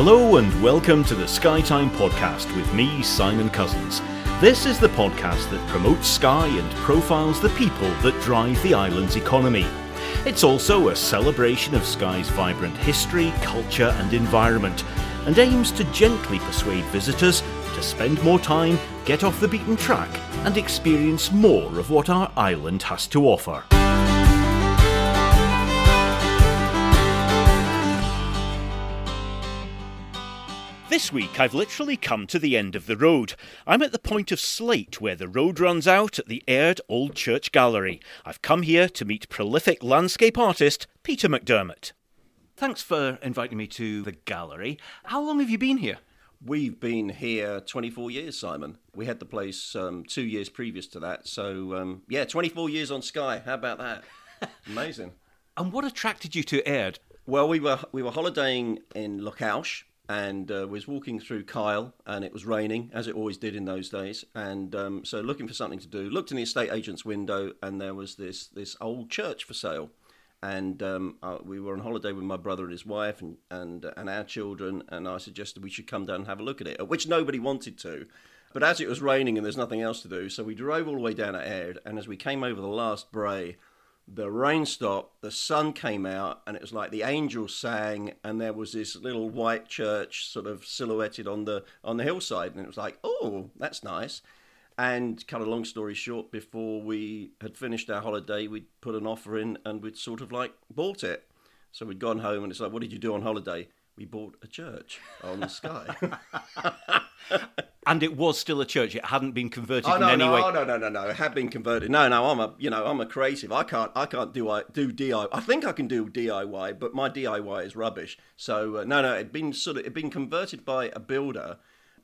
Hello and welcome to the Skytime podcast with me, Simon Cousins. This is the podcast that promotes Skye and profiles the people that drive the island's economy. It's also a celebration of Skye's vibrant history, culture, and environment, and aims to gently persuade visitors to spend more time, get off the beaten track, and experience more of what our island has to offer. This week I've literally come to the end of the road. I'm at the point of Sleat where the road runs out at the Aird Old Church Gallery. I've come here to meet prolific landscape artist Peter McDermott. Thanks for inviting me to the gallery. How long have you been here? We've been here 24 years, Simon. We had the place um, two years previous to that. So, um, yeah, 24 years on Skye. How about that? Amazing. And what attracted you to Aird? Well, we were we were holidaying in Lochalsh and uh, was walking through Kyle, and it was raining, as it always did in those days. And um, so, looking for something to do, looked in the estate agent's window, and there was this this old church for sale. And um, uh, we were on holiday with my brother and his wife, and and uh, and our children. And I suggested we should come down and have a look at it, at which nobody wanted to. But as it was raining and there's nothing else to do, so we drove all the way down to Aird. And as we came over the last brae, the rain stopped, the sun came out, and it was like the angels sang, and there was this little white church sort of silhouetted on the on the hillside, and it was like, oh, that's nice. And cut a long story short, before we had finished our holiday, we'd put an offer in, and we'd sort of like bought it. So we'd gone home, and it's like, what did you do on holiday? We bought a church on the Skye. And it was still a church; it hadn't been converted Oh no, in any no, way. oh, no, no, no, no! It had been converted. No, no, I'm a, you know, I'm a creative. I can't, I can't do, I do DIY. I think I can do DIY, but my DIY is rubbish. So uh, no, no, it'd been sort of, it'd been converted by a builder,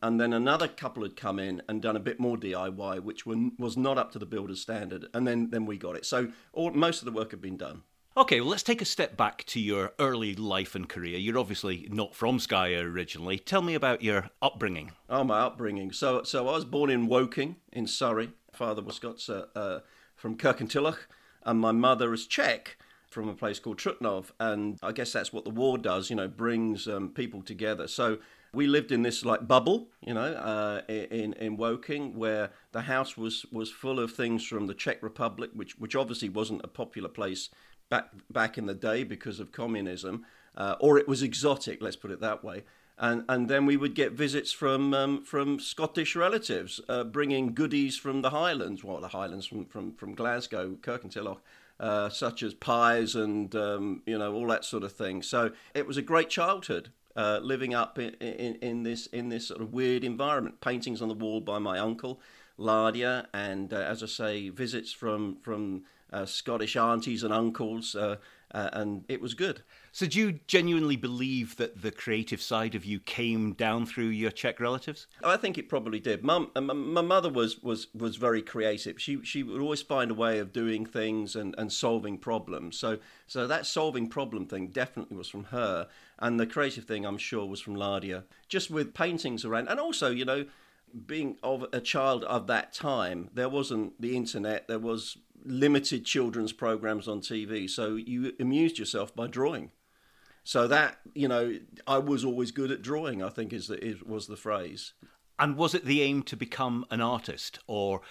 and then another couple had come in and done a bit more DIY, which were, was not up to the builder's standard, and then then we got it. So all, most of the work had been done. Okay, well, let's take a step back to your early life and career. You're obviously not from Skye originally. Tell me about your upbringing. Oh, my upbringing. So, so I was born in Woking in Surrey. Father was Scots uh, uh, from Kirkintilloch, and my mother is Czech from a place called Trutnov. And I guess that's what the war does, you know, brings um, people together. So we lived in this like bubble, you know, uh, in in Woking, where the house was was full of things from the Czech Republic, which which obviously wasn't a popular place back back in the day because of communism, uh, or it was exotic. Let's put it that way. And and then we would get visits from um, from Scottish relatives, uh, bringing goodies from the Highlands. Well, the Highlands from from from Glasgow, Kirkintilloch. Uh, such as pies and um, you know all that sort of thing. So it was a great childhood, uh, living up in, in, in this in this sort of weird environment. Paintings on the wall by my uncle, Lardia, and uh, as I say, visits from from uh, Scottish aunties and uncles, uh, uh, and it was good. So, do you genuinely believe that the creative side of you came down through your Czech relatives? I think it probably did. Mum, uh, my, my mother was, was, was very creative. She she would always find a way of doing things and, and solving problems. So so that solving problem thing definitely was from her, and the creative thing I'm sure was from Lardia. Just with paintings around, and also you know being of a child of that time, there wasn't the internet. There was limited children's programs on TV, so you amused yourself by drawing. So that you know, I was always good at drawing. I think is the, is, was the phrase. And was it the aim to become an artist, or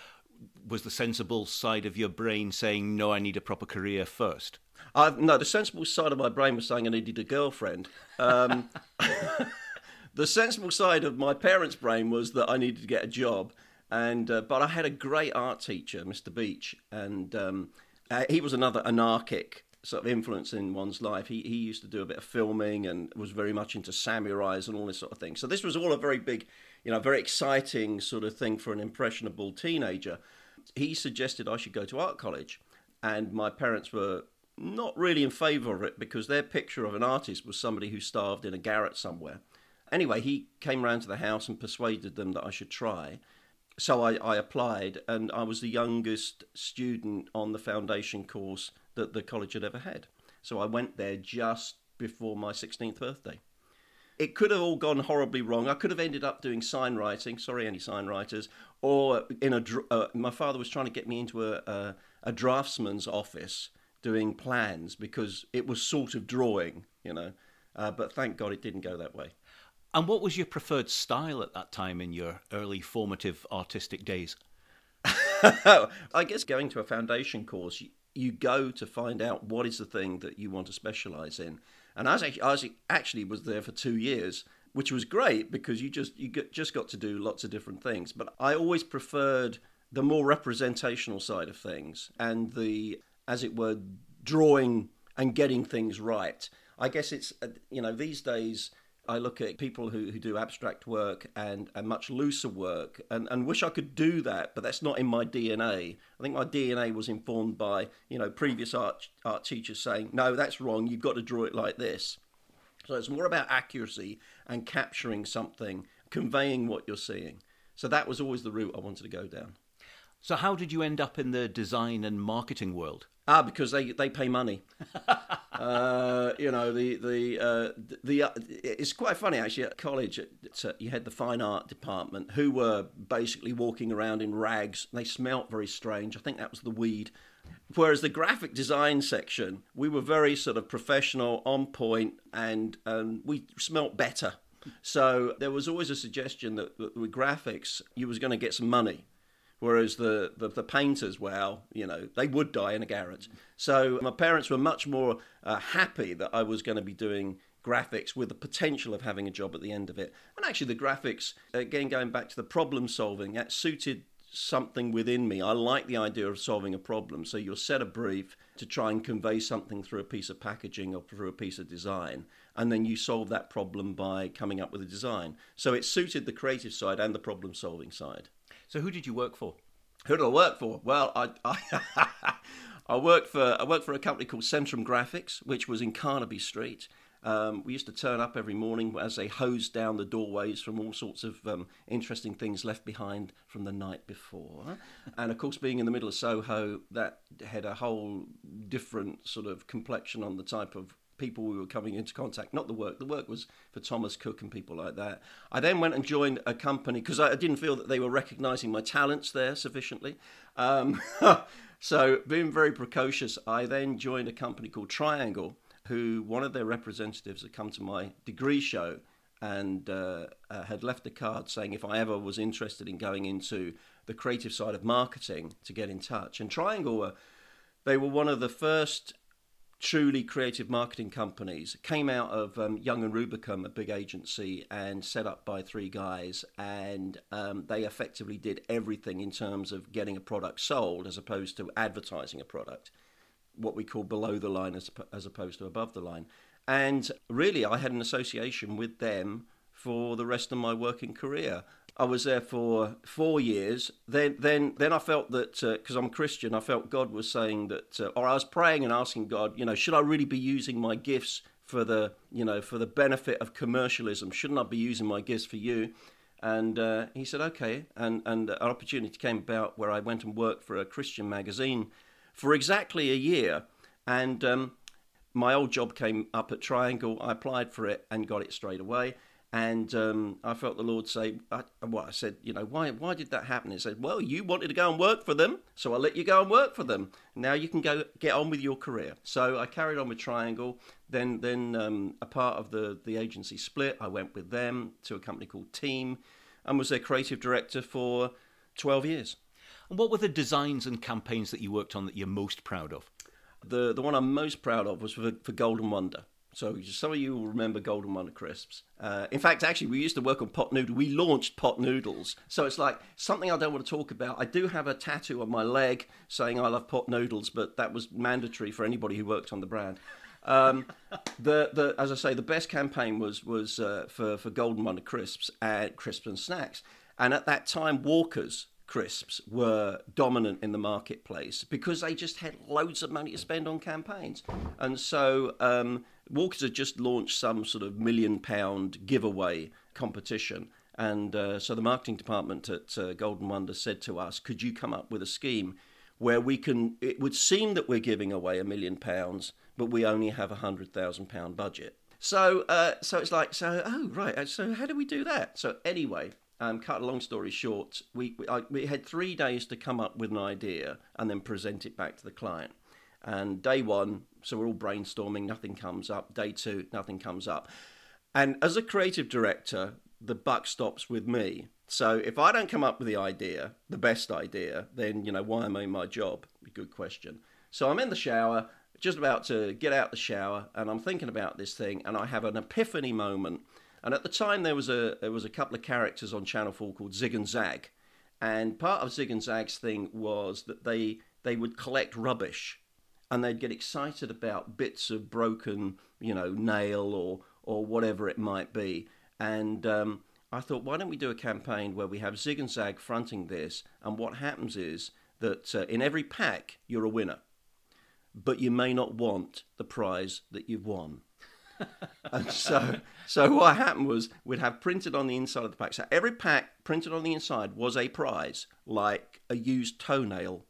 was the sensible side of your brain saying, "No, I need a proper career first? I, no, the sensible side of my brain was saying I needed a girlfriend. Um, the sensible side of my parents' brain was that I needed to get a job. And uh, but I had a great art teacher, Mr. Beach, and um, uh, he was another anarchic sort of influence in one's life. He he used to do a bit of filming and was very much into samurais and all this sort of thing. So this was all a very big, you know, very exciting sort of thing for an impressionable teenager. He suggested I should go to art college, and my parents were not really in favour of it because their picture of an artist was somebody who starved in a garret somewhere. Anyway, he came round to the house and persuaded them that I should try. So I, I applied, and I was the youngest student on the foundation course that the college had ever had. So I went there just before my 16th birthday. It could have all gone horribly wrong. I could have ended up doing sign writing. Sorry, any sign writers. Or in a, uh, my father was trying to get me into a, a, a draftsman's office doing plans because it was sort of drawing, you know. Uh, but thank God it didn't go that way. And what was your preferred style at that time in your early formative artistic days? I guess going to a foundation course, you, go to find out what is the thing that you want to specialize in. And I was, actually, was there for two years, which was great because you just you just got to do lots of different things. But I always preferred the more representational side of things and the, as it were, drawing and getting things right. I guess it's uh, you know these days I look at people who, who do abstract work and, and much looser work and, and wish I could do that, but that's not in my DNA. I think my DNA was informed by, you know, previous art, art teachers saying, no, that's wrong, you've got to draw it like this. So it's more about accuracy and capturing something, conveying what you're seeing. So that was always the route I wanted to go down. So how did you end up in the design and marketing world? Ah, because they they pay money. uh, you know the the uh, the uh, it's quite funny actually at college. Uh, you had the fine art department who were basically walking around in rags. They smelt very strange. I think that was the weed. Whereas the graphic design section, we were very sort of professional, on point, and and we smelt better. So there was always a suggestion that, that with graphics, you was going to get some money Whereas the, the, the, painters, well, you know, they would die in a garret. So my parents were much more uh, happy that I was going to be doing graphics with the potential of having a job at the end of it. And actually, the graphics, again, going back to the problem solving, that suited something within me. I like the idea of solving a problem. So you'll set a brief to try and convey something through a piece of packaging or through a piece of design. And then you solve that problem by coming up with a design. So it suited the creative side and the problem solving side. So who did you work for? Who did I work for? Well, I, I, I worked for I worked for a company called Centrum Graphics, which was in Carnaby Street. Um, we used to turn up every morning as they hosed down the doorways from all sorts of um, interesting things left behind from the night before. and of course, being in the middle of Soho, that had a whole different sort of complexion on the type of people we were coming into contact, not the work. The work was for Thomas Cook and people like that. I then went and joined a company because I didn't feel that they were recognizing my talents there sufficiently. Um, so, being very precocious, I then joined a company called Triangle, who one of their representatives had come to my degree show and uh, had left a card saying if I ever was interested in going into the creative side of marketing to get in touch. And Triangle were they were one of the first truly creative marketing companies came out of um, Young and Rubicam, a big agency, and set up by three guys, and um, they effectively did everything in terms of getting a product sold as opposed to advertising a product, what we call below the line as, as opposed to above the line. And really, I had an association with them for the rest of my working career. I was there for four years. Then, then, then I felt that because uh, I'm a Christian, I felt God was saying that, uh, or I was praying and asking God, you know, should I really be using my gifts for the, you know, for the benefit of commercialism? Shouldn't I be using my gifts for you? And uh, he said, okay. And and an opportunity came about where I went and worked for a Christian magazine for exactly a year. And um, my old job came up at Triangle. I applied for it and got it straight away. And um, I felt the Lord say, I, well, I said, you know, why, why did that happen? He said, well, you wanted to go and work for them, so I let you go and work for them. Now you can go get on with your career. So I carried on with Triangle. Then, then um, a part of the, the agency split. I went with them to a company called Team and was their creative director for 12 years. And what were the designs and campaigns that you worked on that you're most proud of? The, the one I'm most proud of was for, for Golden Wonder. So some of you will remember Golden Wonder crisps. Uh, in fact, actually, we used to work on pot noodle. We launched pot noodles. So it's like something I don't want to talk about. I do have a tattoo on my leg saying I love pot noodles, but that was mandatory for anybody who worked on the brand. Um, the the as I say, the best campaign was was uh, for for Golden Wonder crisps and crisps and snacks. And at that time, Walkers crisps were dominant in the marketplace because they just had loads of money to spend on campaigns. And so um, Walkers had just launched some sort of million pound giveaway competition. And uh, so the marketing department at uh, Golden Wonder said to us, Could you come up with a scheme where we can? It would seem that we're giving away a million pounds, but we only have a hundred thousand pound budget. So, uh, so it's like, so oh right, so how do we do that? So anyway, um, cut a long story short, we we, I, we had three days to come up with an idea and then present it back to the client. And day one, so we're all brainstorming, nothing comes up. Day two, nothing comes up. And as a creative director, the buck stops with me. So if I don't come up with the idea, the best idea, then you know why am I in my job? Good question. So I'm in the shower, just about to get out the shower, and I'm thinking about this thing, and I have an epiphany moment. And at the time, there was a there was a couple of characters on Channel Four called Zig and Zag, and part of Zig and Zag's thing was that they they would collect rubbish, and they'd get excited about bits of broken, you know, nail or or whatever it might be, and um, I thought, why don't we do a campaign where we have Zig and Zag fronting this, and what happens is that uh, in every pack you're a winner, but you may not want the prize that you've won. and so, so what happened was we'd have printed on the inside of the pack. So every pack printed on the inside was a prize, like a used toenail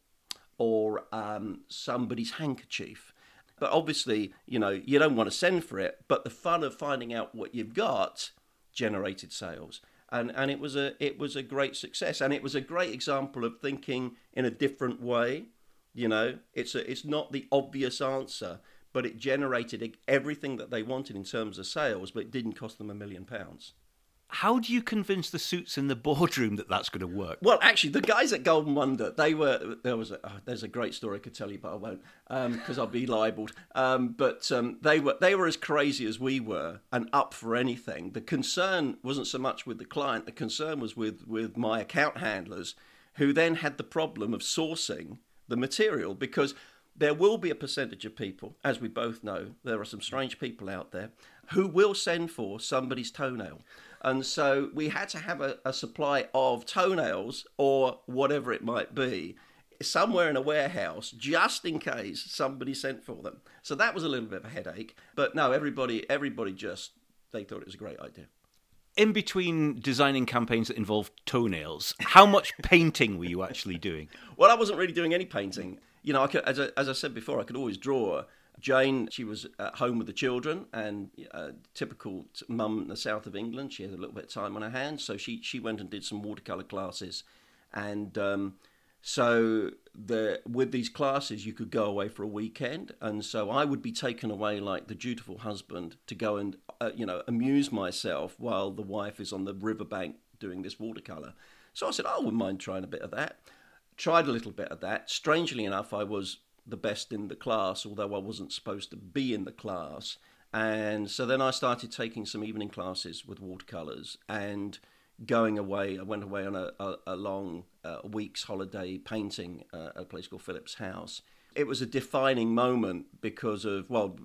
or um, somebody's handkerchief. But obviously, you know, you don't want to send for it. But the fun of finding out what you've got generated sales. And, and it was a it was a great success and it was a great example of thinking in a different way you know it's a, it's not the obvious answer but it generated everything that they wanted in terms of sales but it didn't cost them a million pounds how do you convince the suits in the boardroom that that's going to work? Well, actually, the guys at Golden Wonder, they were there was a, oh, there's a great story I could tell you, but I won't because um, I'll be libelled. Um, but um, they were they were as crazy as we were and up for anything. The concern wasn't so much with the client; the concern was with with my account handlers, who then had the problem of sourcing the material because there will be a percentage of people, as we both know, there are some strange people out there who will send for somebody's toenail. And so we had to have a, a supply of toenails or whatever it might be somewhere in a warehouse just in case somebody sent for them. So that was a little bit of a headache. But no, everybody everybody just they thought it was a great idea. In between designing campaigns that involved toenails, how much painting were you actually doing? Well, I wasn't really doing any painting. You know, I could, as, I, as I said before, I could always draw Jane, she was at home with the children, and uh, typical mum in the south of England, she had a little bit of time on her hands, so she she went and did some watercolor classes, and um, so the with these classes you could go away for a weekend, and so I would be taken away like the dutiful husband to go and uh, you know amuse myself while the wife is on the riverbank doing this watercolor. So I said, oh, I wouldn't mind trying a bit of that. Tried a little bit of that. Strangely enough, I was the best in the class, although I wasn't supposed to be in the class. And so then I started taking some evening classes with watercolors and going away. I went away on a, a, a long uh, week's holiday painting uh, at a place called Phillips House. It was a defining moment because of, well,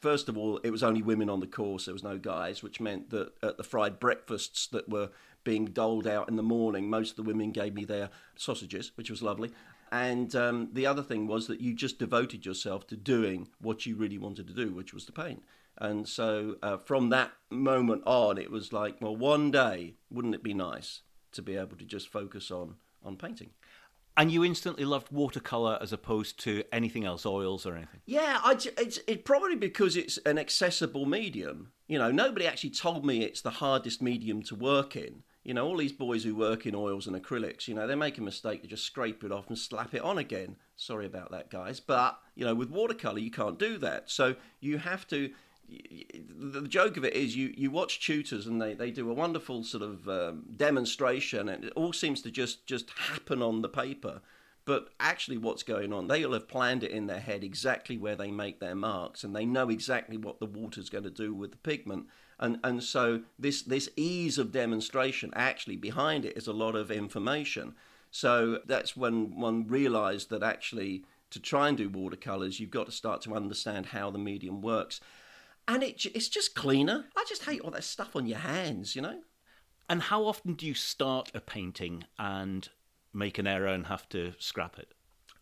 first of all, it was only women on the course, there was no guys, which meant that at the fried breakfasts that were being doled out in the morning, most of the women gave me their sausages, which was lovely. And um, the other thing was that you just devoted yourself to doing what you really wanted to do, which was to paint. And so uh, from that moment on, it was like, well, one day, wouldn't it be nice to be able to just focus on, on painting? And you instantly loved watercolor as opposed to anything else, oils or anything. Yeah, I, it's it probably because it's an accessible medium. You know, nobody actually told me it's the hardest medium to work in. You know, all these boys who work in oils and acrylics, you know, they make a mistake, they just scrape it off and slap it on again. Sorry about that, guys. But, you know, with watercolour, you can't do that. So you have to. The joke of it is you, you watch tutors and they, they do a wonderful sort of um, demonstration and it all seems to just, just happen on the paper. But actually, what's going on, they'll have planned it in their head exactly where they make their marks and they know exactly what the water's going to do with the pigment and and so this this ease of demonstration actually behind it is a lot of information. So that's when one realised that actually to try and do watercolours, you've got to start to understand how the medium works, and it it's just cleaner. I just hate all that stuff on your hands, you know. And how often do you start a painting and make an error and have to scrap it?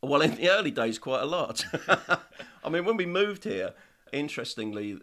Well, in the early days, quite a lot. I mean, when we moved here, interestingly,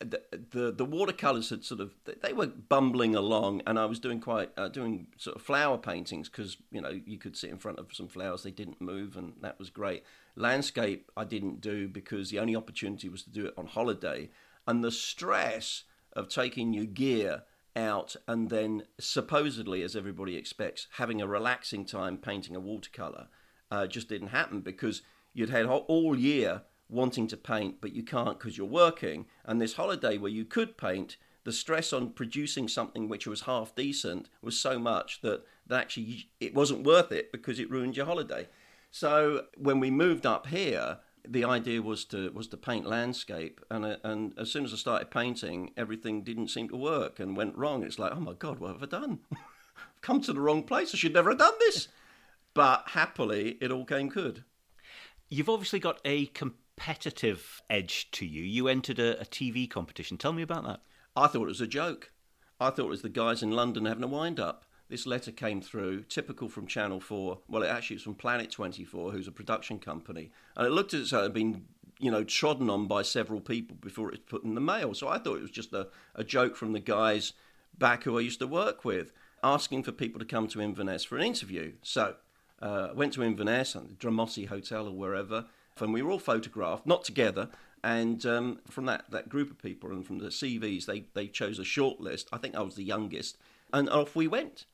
the, the, the watercolors had sort of they were bumbling along, and I was doing quite uh, doing sort of flower paintings because you know you could sit in front of some flowers, they didn't move, and that was great. Landscape I didn't do because the only opportunity was to do it on holiday, and the stress of taking your gear out and then supposedly, as everybody expects, having a relaxing time painting a watercolor uh, just didn't happen because you'd had all year wanting to paint, but you can't because you're working, and this holiday where you could paint, the stress on producing something which was half decent was so much that, that actually it wasn't worth it because it ruined your holiday. So when we moved up here, the idea was to was to paint landscape, and uh, and as soon as I started painting, everything didn't seem to work and went wrong. It's like, oh my god, what have I done? I've come to the wrong place. I should never have done this. But happily, it all came good. You've obviously got a competitive edge to you. You entered a, a TV competition. Tell me about that. I thought it was a joke. I thought it was the guys in London having a wind up. This letter came through, typical from Channel 4. Well, it actually was from Planet 24, who's a production company. And it looked as though it had been, you know, trodden on by several people before it was put in the mail. So I thought it was just a, a joke from the guys back who I used to work with, asking for people to come to Inverness for an interview. So uh, I went to Inverness, the Drumossie Hotel or wherever, and we were all photographed, not together, and um, from that, that group of people and from the CVs, they, they chose a short list. I think I was the youngest. And off we went.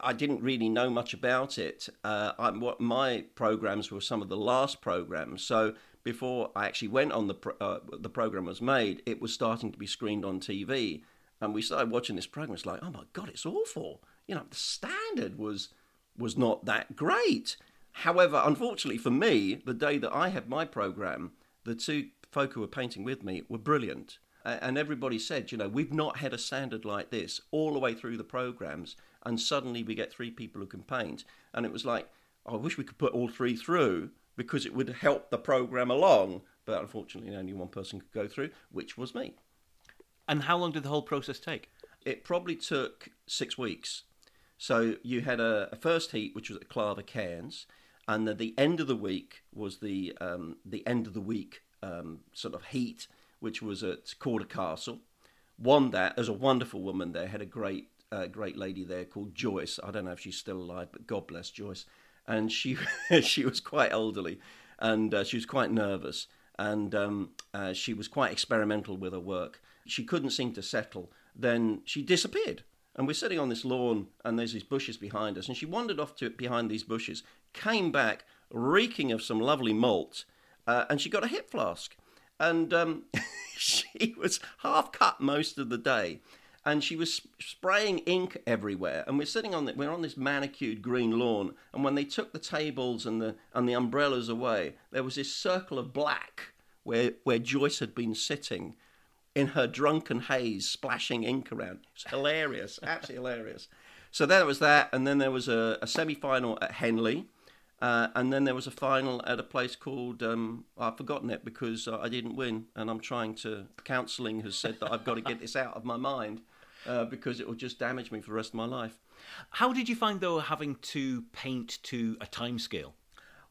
I didn't really know much about it. Uh, I, what my programs were some of the last programs. So before I actually went on the pro- uh, the program was made, it was starting to be screened on TV, and we started watching this program. It's like, oh my god, it's awful. You know, the standard was was not that great. However, unfortunately for me, the day that I had my program, the two folk who were painting with me were brilliant. And everybody said, you know, we've not had a standard like this all the way through the programs, and suddenly we get three people who can paint. And it was like, I wish we could put all three through because it would help the program along. But unfortunately, only one person could go through, which was me. And how long did the whole process take? It probably took six weeks. So you had a, a first heat, which was at Clava Cairns, and then the end of the week was the um, the end of the week um, sort of heat, which was at Cawdor Castle. Won that. There's a wonderful woman there. Had a great, uh, great lady there called Joyce. I don't know if she's still alive, but God bless Joyce. And she, she was quite elderly, and uh, she was quite nervous, and um, uh, she was quite experimental with her work. She couldn't seem to settle. Then she disappeared. And we're sitting on this lawn, and there's these bushes behind us. And she wandered off to behind these bushes, came back reeking of some lovely malt, uh, and she got a hip flask. And um, she was half cut most of the day, and she was spraying ink everywhere. And we're sitting on the, we're on this manicured green lawn, and when they took the tables and the and the umbrellas away, there was this circle of black where where Joyce had been sitting in her drunken haze, splashing ink around. It's hilarious, absolutely hilarious. So there was that, and then there was a, a semi final at Henley uh, and then there was a final at a place called um, I've forgotten it because uh, I didn't win, and I'm trying to. Counselling has said that I've got to get this out of my mind uh, because it will just damage me for the rest of my life. How did you find though having to paint to a time scale?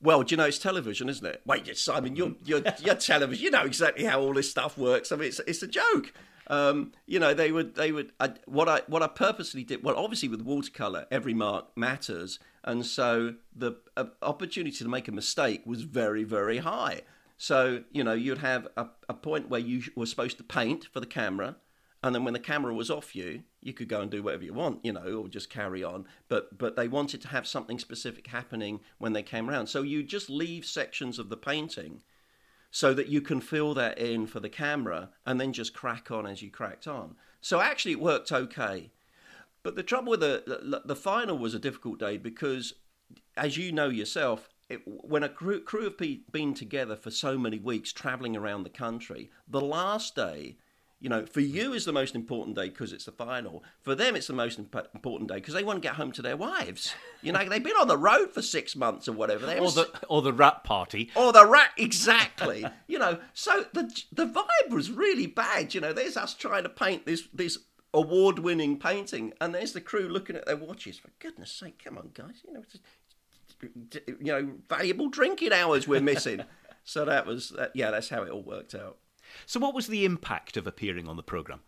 Well, do you know it's television, isn't it? Wait, Simon, you're you're, you're television. You know exactly how all this stuff works. I mean, it's it's a joke. Um, you know, they would they would I, what I what I purposely did. Well, obviously with watercolor, every mark matters, and so the uh, opportunity to make a mistake was very very high. So you know, you'd have a, a point where you were supposed to paint for the camera, and then when the camera was off you, you could go and do whatever you want, you know, or just carry on. But but they wanted to have something specific happening when they came around. So you just leave sections of the painting so that you can fill that in for the camera and then just crack on as you cracked on. So actually, it worked okay. But the trouble with the, the, the final was a difficult day because, as you know yourself, it, when a crew, crew have been together for so many weeks traveling around the country, the last day you know, for you is the most important day because it's the final. For them, it's the most imp- important day because they want to get home to their wives. You know, they've been on the road for six months or whatever. They or the or the rat party. Or the rat, exactly. you know, so the the vibe was really bad. You know, there's us trying to paint this this award winning painting, and there's the crew looking at their watches. For goodness sake, come on, guys! You know, you know, valuable drinking hours we're missing. so that was, yeah, that's how it all worked out. So, what was the impact of appearing on the programme?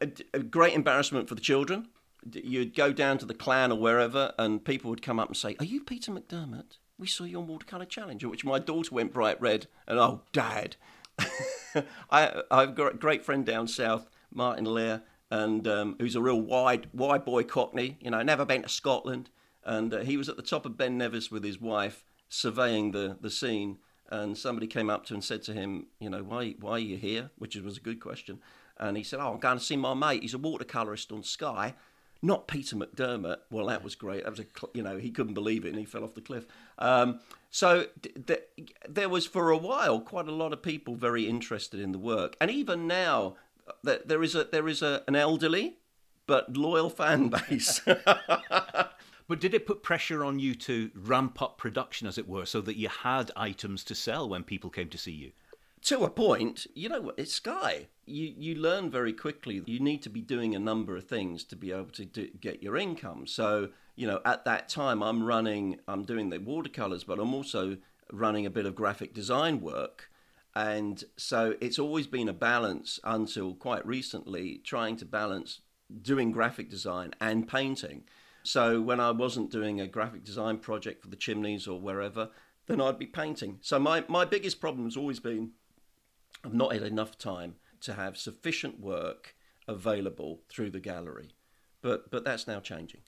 A, a, great embarrassment for the children. You'd go down to the clan or wherever, and people would come up and say, Are you Peter McDermott? We saw you on Watercolour Challenge, which my daughter went bright red, and oh, Dad. I, I've got a great friend down south, Martin Lear, and um, who's a real wide, wide boy cockney, you know, never been to Scotland. And uh, he was at the top of Ben Nevis with his wife, surveying the, the scene and somebody came up to him and said to him, you know, why why are you here? Which was a good question. and he said, "Oh, I'm going to see my mate. He's a watercolorist on Skye." Not Peter McDermott. Well, that was great. That was a, you know, he couldn't believe it, and he fell off the cliff. Um, so th- there was for a while quite a lot of people very interested in the work, and even now, there is a there is a, an elderly but loyal fan base. But did it put pressure on you to ramp up production, as it were, so that you had items to sell when people came to see you? To a point, you know, it's Skye. You you learn very quickly. You need to be doing a number of things to be able to do, get your income. So you know, at that time, I'm running, I'm doing the watercolors, but I'm also running a bit of graphic design work. And so it's always been a balance until quite recently, trying to balance doing graphic design and painting. So when I wasn't doing a graphic design project for the chimneys or wherever, then I'd be painting. So my, my biggest problem has always been I've not had enough time to have sufficient work available through the gallery. But but that's now changing.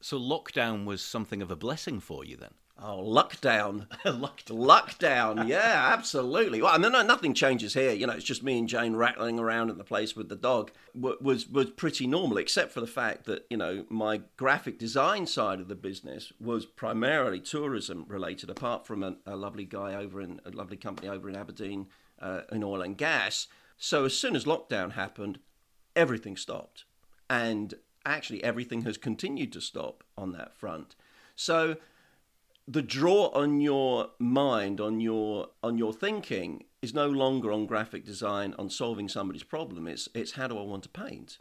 So lockdown was something of a blessing for you then? Oh, luck down. luck, luck. Yeah, absolutely. Well, I mean, no, nothing changes here. You know, it's just me and Jane rattling around at the place with the dog. Was was pretty normal, except for the fact that you know my graphic design side of the business was primarily tourism related. Apart from a, a lovely guy over in a lovely company over in Aberdeen uh, in oil and gas. So as soon as lockdown happened, everything stopped, and actually everything has continued to stop on that front. So the draw on your mind, on your on your thinking, is no longer on graphic design, on solving somebody's problem. It's it's how do I want to paint,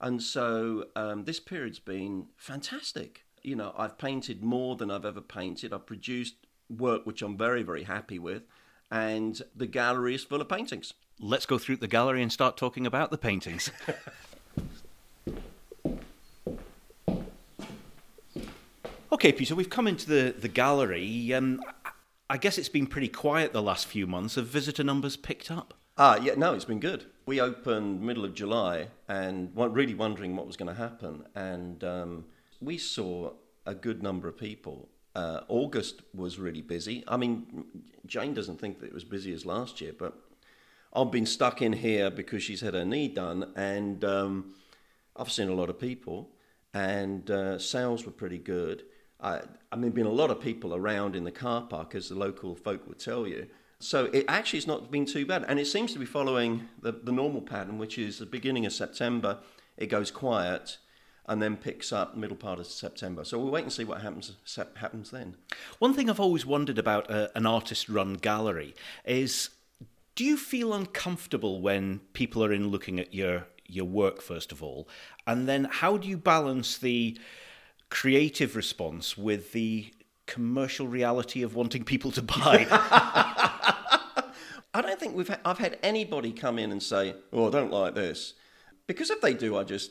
and so um, this period's been fantastic. You know, I've painted more than I've ever painted. I've produced work which I'm very very happy with, and the gallery is full of paintings. Let's go through the gallery and start talking about the paintings. Okay, Peter, we've come into the, the gallery. Um, I guess it's been pretty quiet the last few months. Have visitor numbers picked up? Ah, yeah, no, it's been good. We opened middle of July and really wondering what was going to happen. And um, we saw a good number of people. Uh, August was really busy. I mean, Jane doesn't think that it was busy as last year, but I've been stuck in here because she's had her knee done, and um, I've seen a lot of people, and uh, sales were pretty good. I, I mean, been a lot of people around in the car park, as the local folk would tell you. So it actually has not been too bad, and it seems to be following the, the normal pattern, which is the beginning of September, it goes quiet, and then picks up middle part of September. So we'll wait and see what happens happens then. One thing I've always wondered about a, an artist-run gallery is, do you feel uncomfortable when people are in looking at your your work first of all, and then how do you balance the creative response with the commercial reality of wanting people to buy. I don't think we've had, I've had anybody come in and say, "Oh, I don't like this," because if they do, I just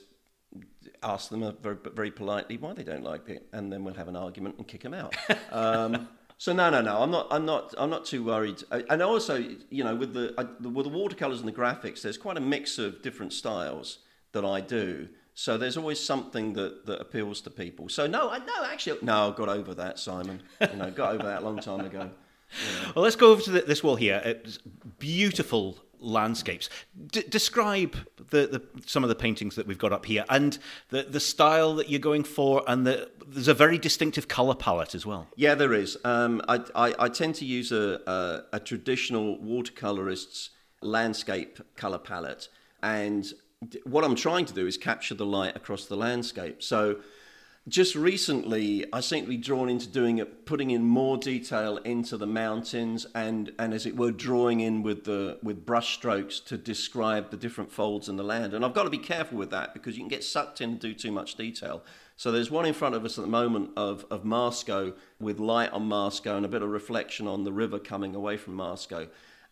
ask them very, very politely why they don't like it, and then we'll have an argument and kick them out. Um, so no, no, no. I'm not. I'm not. I'm not too worried. And also, you know, with the with the watercolors and the graphics, there's quite a mix of different styles that I do. So there's always something that, that appeals to people. So no, I no actually no, I got over that, Simon. You know, got over that a long time ago. Well, let's go over to the, this wall here. It's beautiful landscapes. D- describe the, the, some of the paintings that we've got up here and the, the style that you're going for, and the, there's a very distinctive colour palette as well. Yeah, there is. Um, I, I, I, tend to use a, a, a traditional watercolorist's landscape colour palette, and what I'm trying to do is capture the light across the landscape. So just recently, I seem to be drawn into doing it, putting in more detail into the mountains, and, and as it were, drawing in with the with brush strokes to describe the different folds in the land. And I've got to be careful with that because you can get sucked in and do too much detail. So there's one in front of us at the moment of of Marsco with light on Marsco and a bit of reflection on the river coming away from Marsco,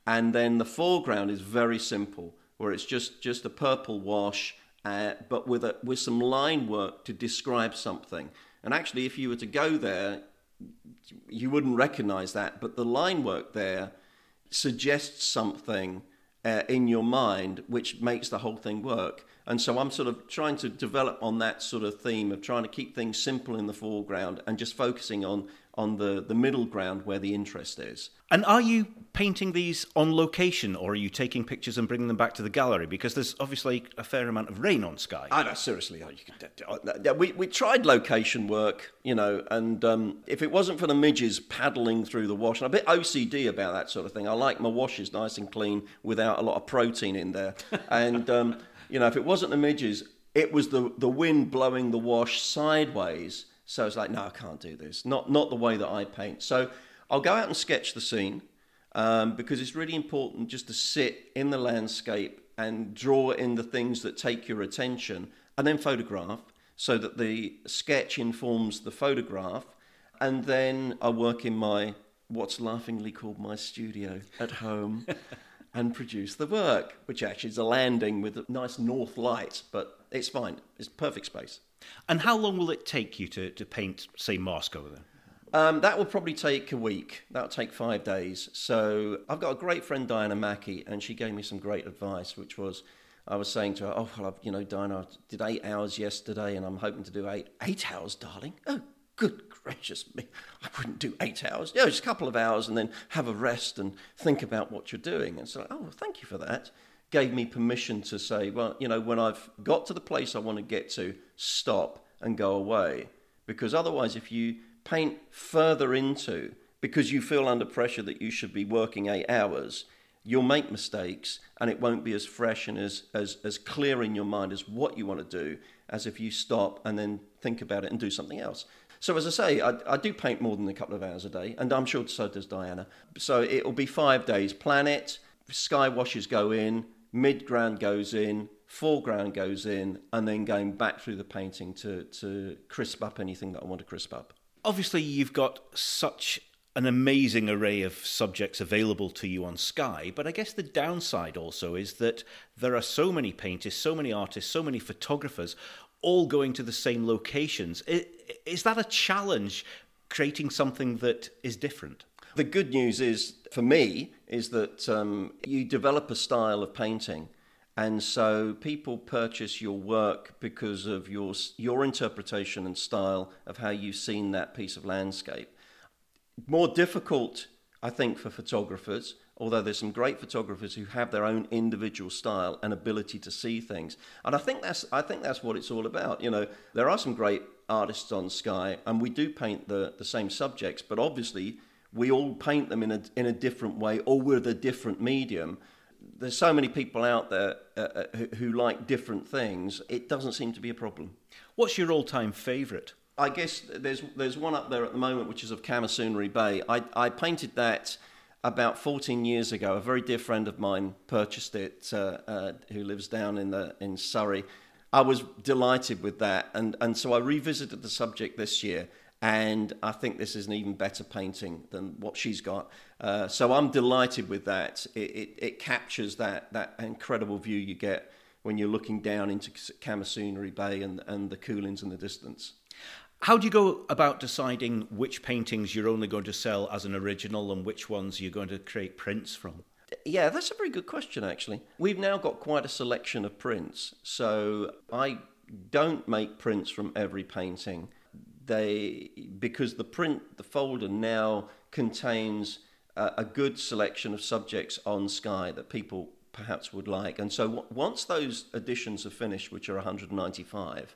and then the foreground is very simple where it's just just a purple wash, uh, but with a, with some line work to describe something. And actually, if you were to go there, you wouldn't recognise that, but the line work there suggests something uh, in your mind which makes the whole thing work. And so I'm sort of trying to develop on that sort of theme of trying to keep things simple in the foreground and just focusing on on the, the middle ground where the interest is. And are you painting these on location or are you taking pictures and bringing them back to the gallery? Because there's obviously a fair amount of rain on Skye. I know, seriously. You could, we, we tried location work, you know, and um, if it wasn't for the midges paddling through the wash, and I'm a bit OCD about that sort of thing. I like my washes nice and clean without a lot of protein in there. and, um, you know, if it wasn't the midges, it was the, the wind blowing the wash sideways so it's like, no, I can't do this. Not not the way that I paint. So I'll go out and sketch the scene um, because it's really important just to sit in the landscape and draw in the things that take your attention, and then photograph so that the sketch informs the photograph, and then I work in my what's laughingly called my studio at home. and produce the work, which actually is a landing with a nice north light, but it's fine. It's perfect space. And how long will it take you to, to paint, say, Marsco then? Um, that will probably take a week. That'll take five days. So I've got a great friend, Diana Mackey, and she gave me some great advice, which was I was saying to her, "Oh, well, I've, you know, Diana, I did eight hours yesterday, and I'm hoping to do eight. Eight hours, darling? Oh, good gracious me! I wouldn't do eight hours. Yeah, just a couple of hours, and then have a rest and think about what you're doing." And so, oh, thank you for that gave me permission to say, well, you know, when I've got to the place I want to get to, stop and go away. Because otherwise, if you paint further into, because you feel under pressure that you should be working eight hours, you'll make mistakes and it won't be as fresh and as, as, as clear in your mind as what you want to do as if you stop and then think about it and do something else. So, as I say, I, I do paint more than a couple of hours a day, and I'm sure so does Diana. So, it'll be five days. Plan it, sky washes go in, mid ground goes in, foreground goes in, and then going back through the painting to, to crisp up anything that I want to crisp up. Obviously, you've got such an amazing array of subjects available to you on Skye, but I guess the downside also is that there are so many painters, so many artists, so many photographers all going to the same locations. Is that a challenge creating something that is different? The good news is, for me, is that um, you develop a style of painting. And so people purchase your work because of your, your interpretation and style of how you've seen that piece of landscape. More difficult, I think, for photographers, although there's some great photographers who have their own individual style and ability to see things. And I think that's, I think that's what it's all about. You know, there are some great artists on Skye, and we do paint the, the same subjects, but obviously we all paint them in a, in a different way or with a different medium. There's so many people out there uh, uh, who, who like different things, it doesn't seem to be a problem. What's your all time favourite? I guess there's, there's one up there at the moment which is of Camasunary Bay. I, I painted that about 14 years ago. A very dear friend of mine purchased it, uh, uh, who lives down in, the, in Surrey. I was delighted with that, and, and so I revisited the subject this year and I think this is an even better painting than what she's got. Uh, so I'm delighted with that. It, it, it, captures that that incredible view you get when you're looking down into Camasunary Bay and, and the Cuillins in the distance. How do you go about deciding which paintings you're only going to sell as an original and which ones you're going to create prints from? Yeah, that's a very good question, actually. We've now got quite a selection of prints. So I don't make prints from every painting they because the print the folder now contains a, a good selection of subjects on Skye that people perhaps would like. And so w- once those editions are finished, which are 195,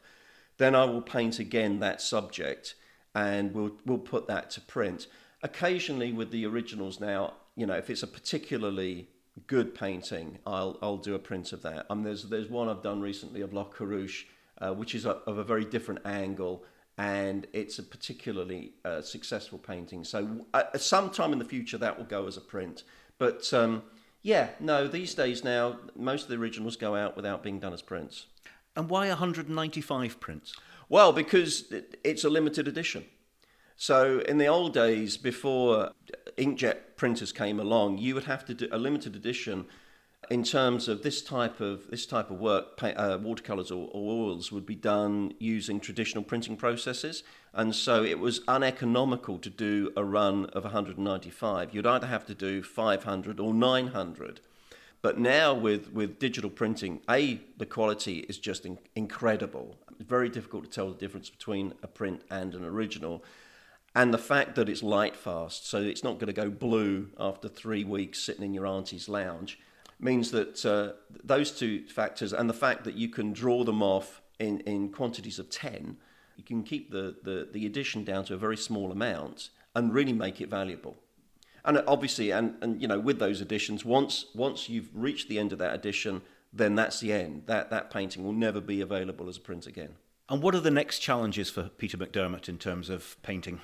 then I will paint again that subject and we'll we'll put that to print. Occasionally with the originals now, you know, if it's a particularly good painting, I'll I'll do a print of that. Um, there's there's one I've done recently of Loch Coruisk, uh, which is a, of a very different angle and it's a particularly uh, successful painting. So, uh, sometime in the future, that will go as a print. But um, yeah, no, these days now, most of the originals go out without being done as prints. And why 195 prints? Well, because it's a limited edition. So, in the old days, before inkjet printers came along, you would have to do a limited edition in terms of this type of this type of work, uh, watercolors or, or, oils would be done using traditional printing processes, and so it was uneconomical to do a run of 195. You'd either have to do 500 or 900. But now with, with digital printing, a the quality is just in, incredible. It's very difficult to tell the difference between a print and an original. and the fact that it's light fast, so it's not going to go blue after three weeks sitting in your auntie's lounge, means that uh, those two factors and the fact that you can draw them off in, in quantities of 10, you can keep the, the, the addition down to a very small amount and really make it valuable. And obviously, and, and you know, with those additions, once once you've reached the end of that edition, then that's the end. That that painting will never be available as a print again. And what are the next challenges for Peter McDermott in terms of painting?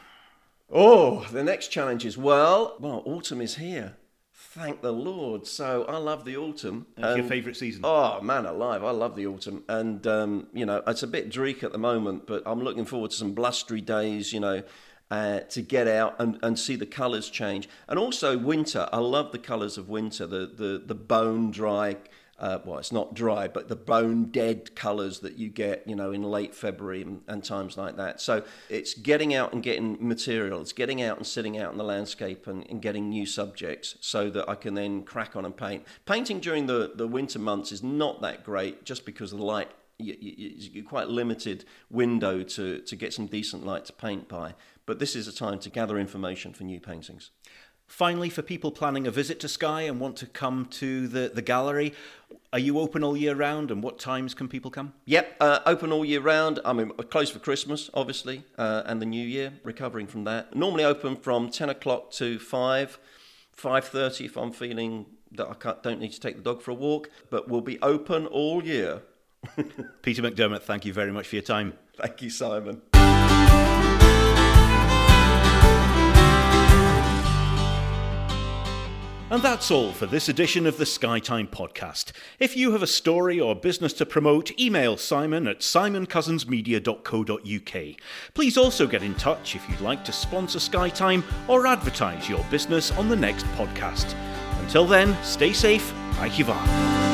Oh, the next challenge is well, well, autumn is here. Thank the Lord. So I love the autumn. It's your favourite season? Oh man, alive! I love the autumn, and um, you know it's a bit dreek at the moment, but I'm looking forward to some blustery days. You know, uh, to get out and, and see the colours change, and also winter. I love the colours of winter. The the the bone dry uh, well, it's not dry, but the bone dead colours that you get, you know, in late February and, and, times like that. So it's getting out and getting material. It's getting out and sitting out in the landscape and, and getting new subjects so that I can then crack on and paint. Painting during the, the winter months is not that great just because of the light. You, you, you're quite limited window to, to get some decent light to paint by. But this is a time to gather information for new paintings. Finally, for people planning a visit to Skye and want to come to the, the gallery, are you open all year round and what times can people come? Yep, uh, open all year round. I mean, closed for Christmas, obviously, uh, and the New Year, recovering from that. Normally open from 10 o'clock to 5, 5.30 if I'm feeling that I don't need to take the dog for a walk, but we'll be open all year. Peter McDermott, thank you very much for your time. Thank you, Simon. And that's all for this edition of the Skytime podcast. If you have a story or business to promote, email Simon at simoncousinsmedia.co.uk. Please also get in touch if you'd like to sponsor Skytime or advertise your business on the next podcast. Until then, stay safe. Kivan.